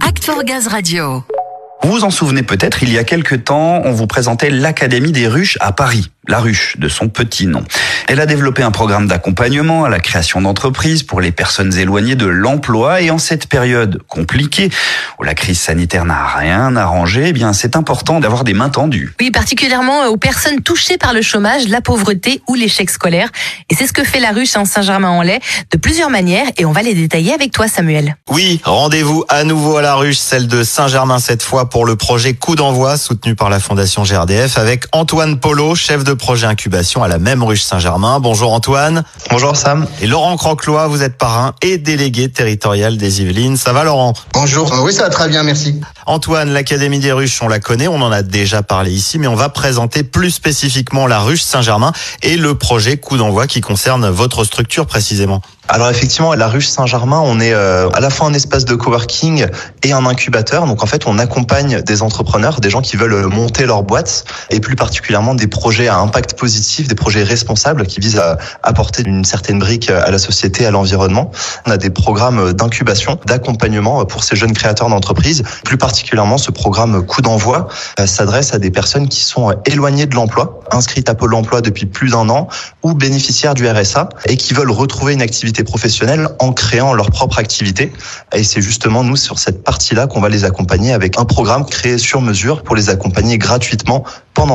Act for Gaz Radio. Vous vous en souvenez peut-être, il y a quelques temps, on vous présentait l'Académie des ruches à Paris, la ruche de son petit nom. Elle a développé un programme d'accompagnement à la création d'entreprises pour les personnes éloignées de l'emploi et en cette période compliquée où la crise sanitaire n'a rien arrangé, eh bien c'est important d'avoir des mains tendues. Oui, particulièrement aux personnes touchées par le chômage, la pauvreté ou l'échec scolaire. Et c'est ce que fait la ruche en Saint-Germain-en-Laye de plusieurs manières et on va les détailler avec toi Samuel. Oui, rendez-vous à nouveau à la ruche, celle de Saint-Germain cette fois pour le projet Coup d'envoi soutenu par la Fondation GRDF avec Antoine Polo, chef de projet incubation à la même ruche Saint-Germain. Bonjour Antoine. Bonjour Sam. Et Laurent Croclois, vous êtes parrain et délégué territorial des Yvelines. Ça va Laurent? Bonjour. Oui, ça va très bien, merci. Antoine, l'Académie des ruches, on la connaît, on en a déjà parlé ici, mais on va présenter plus spécifiquement la ruche Saint-Germain et le projet Coup d'envoi qui concerne votre structure précisément. Alors effectivement, la ruche Saint-Germain, on est euh, à la fois un espace de coworking et un incubateur. Donc en fait, on accompagne des entrepreneurs, des gens qui veulent monter leur boîte et plus particulièrement des projets à impact positif, des projets responsables qui visent à apporter une certaine brique à la société, à l'environnement. On a des programmes d'incubation, d'accompagnement pour ces jeunes créateurs d'entreprises. Plus particulièrement, ce programme Coup d'envoi euh, s'adresse à des personnes qui sont éloignées de l'emploi, inscrites à Pôle emploi depuis plus d'un an ou bénéficiaires du RSA et qui veulent retrouver une activité professionnels en créant leur propre activité. Et c'est justement nous sur cette partie-là qu'on va les accompagner avec un programme créé sur mesure pour les accompagner gratuitement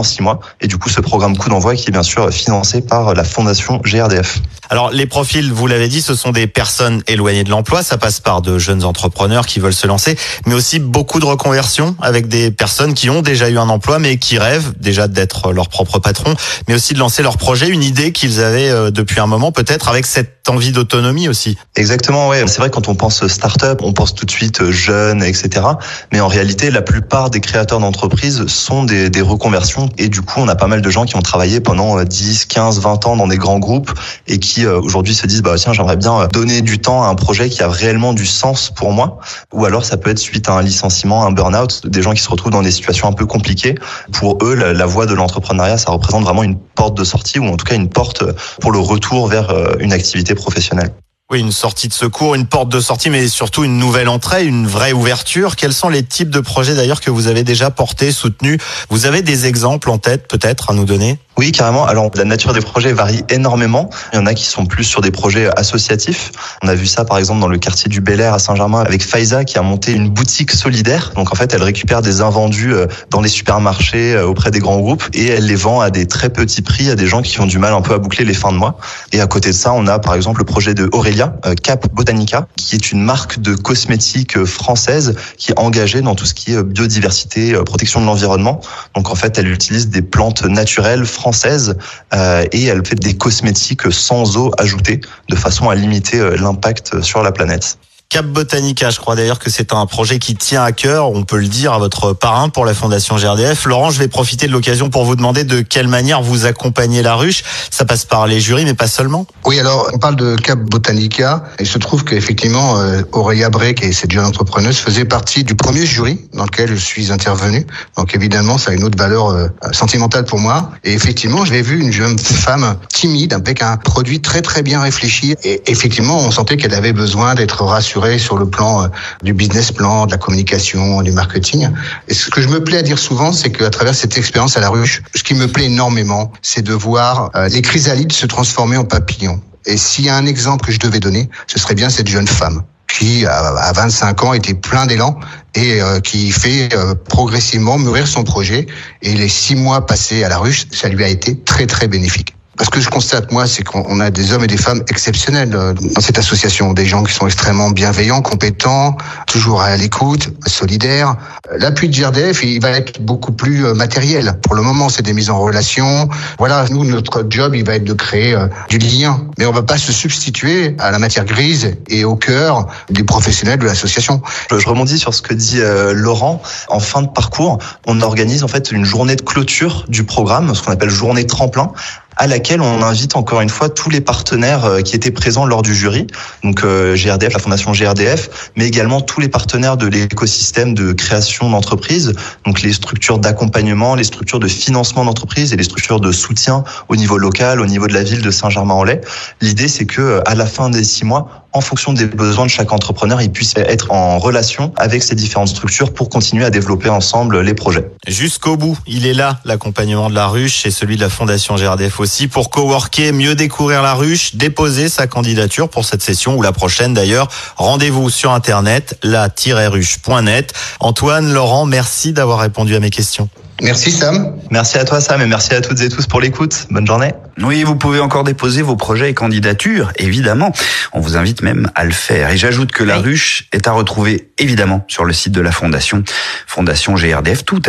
six mois. Et du coup, ce programme coup d'envoi qui est bien sûr financé par la fondation GRDF. Alors, les profils, vous l'avez dit, ce sont des personnes éloignées de l'emploi. Ça passe par de jeunes entrepreneurs qui veulent se lancer, mais aussi beaucoup de reconversions avec des personnes qui ont déjà eu un emploi, mais qui rêvent déjà d'être leur propre patron, mais aussi de lancer leur projet, une idée qu'ils avaient euh, depuis un moment, peut-être avec cette envie d'autonomie aussi. Exactement, ouais. C'est vrai quand on pense start-up, on pense tout de suite jeunes, etc. Mais en réalité, la plupart des créateurs d'entreprises sont des, des reconversions et du coup, on a pas mal de gens qui ont travaillé pendant 10, 15, 20 ans dans des grands groupes et qui euh, aujourd'hui se disent bah tiens, j'aimerais bien donner du temps à un projet qui a réellement du sens pour moi. Ou alors ça peut être suite à un licenciement, un burn-out, des gens qui se retrouvent dans des situations un peu compliquées. Pour eux, la, voie de l'entrepreneuriat, ça représente vraiment une porte de sortie ou en tout cas une porte pour le retour vers euh, une activité professionnelle. Oui, une sortie de secours, une porte de sortie, mais surtout une nouvelle entrée, une vraie ouverture. Quels sont les types de projets d'ailleurs que vous avez déjà portés, soutenus? Vous avez des exemples en tête peut-être à nous donner? Oui, carrément. Alors, la nature des projets varie énormément. Il y en a qui sont plus sur des projets associatifs. On a vu ça, par exemple, dans le quartier du Bel Air à Saint-Germain avec Faiza qui a monté une boutique solidaire. Donc, en fait, elle récupère des invendus euh, dans les supermarchés euh, auprès des grands groupes et elle les vend à des très petits prix à des gens qui ont du mal un peu à boucler les fins de mois. Et à côté de ça, on a, par exemple, le projet de Aurélia, euh, Cap Botanica, qui est une marque de cosmétiques française qui est engagée dans tout ce qui est biodiversité, protection de l'environnement. Donc, en fait, elle utilise des plantes naturelles française euh, et elle fait des cosmétiques sans eau ajoutée de façon à limiter euh, l'impact sur la planète. Cap Botanica, je crois d'ailleurs que c'est un projet qui tient à cœur, on peut le dire, à votre parrain pour la Fondation GRDF. Laurent, je vais profiter de l'occasion pour vous demander de quelle manière vous accompagnez la ruche. Ça passe par les jurys, mais pas seulement. Oui, alors on parle de Cap Botanica. Il se trouve qu'effectivement, euh, Aurélia Break et cette jeune entrepreneuse faisaient partie du premier jury dans lequel je suis intervenu. Donc évidemment, ça a une autre valeur euh, sentimentale pour moi. Et effectivement, je l'ai vu une jeune femme timide, avec un produit très très bien réfléchi. Et effectivement, on sentait qu'elle avait besoin d'être rassurée sur le plan euh, du business plan, de la communication, du marketing. Et ce que je me plais à dire souvent, c'est qu'à travers cette expérience à la ruche, ce qui me plaît énormément, c'est de voir euh, les chrysalides se transformer en papillons. Et s'il y a un exemple que je devais donner, ce serait bien cette jeune femme qui, à 25 ans, était plein d'élan et euh, qui fait progressivement mûrir son projet. Et les six mois passés à la ruche, ça lui a été très, très bénéfique. Ce que je constate, moi, c'est qu'on a des hommes et des femmes exceptionnels euh, dans cette association. Des gens qui sont extrêmement bienveillants, compétents, toujours à l'écoute, solidaires. Euh, l'appui de GRDF, il va être beaucoup plus euh, matériel. Pour le moment, c'est des mises en relation. Voilà, nous, notre job, il va être de créer du lien. Mais on va pas se substituer à la matière grise et au cœur des professionnels de l'association. Je rebondis sur ce que dit Laurent. En fin de parcours, on organise en fait une journée de clôture du programme, ce qu'on appelle journée tremplin, à laquelle on invite encore une fois tous les partenaires euh, qui étaient présents lors du jury, donc euh, GRDF, la fondation GRDF, mais également tous les partenaires de l'écosystème de création d'entreprises, donc les structures d'accompagnement, les structures de financement d'entreprise et les structures de soutien au niveau local, au niveau de la ville de Saint-Germain-en-Laye. L'idée, c'est que à la fin des six mois, en fonction des besoins de chaque entrepreneur, il puisse être en relation avec ces différentes structures pour continuer à développer ensemble les projets. Jusqu'au bout, il est là, l'accompagnement de la ruche et celui de la Fondation GRDF aussi pour coworker, mieux découvrir la ruche, déposer sa candidature pour cette session ou la prochaine d'ailleurs. Rendez-vous sur internet, la-ruche.net. Antoine, Laurent, merci d'avoir répondu à mes questions. Merci Sam. Merci à toi Sam et merci à toutes et tous pour l'écoute. Bonne journée. Oui, vous pouvez encore déposer vos projets et candidatures, évidemment. On vous invite même à le faire. Et j'ajoute que la ruche est à retrouver évidemment sur le site de la Fondation, fondationgrdf tout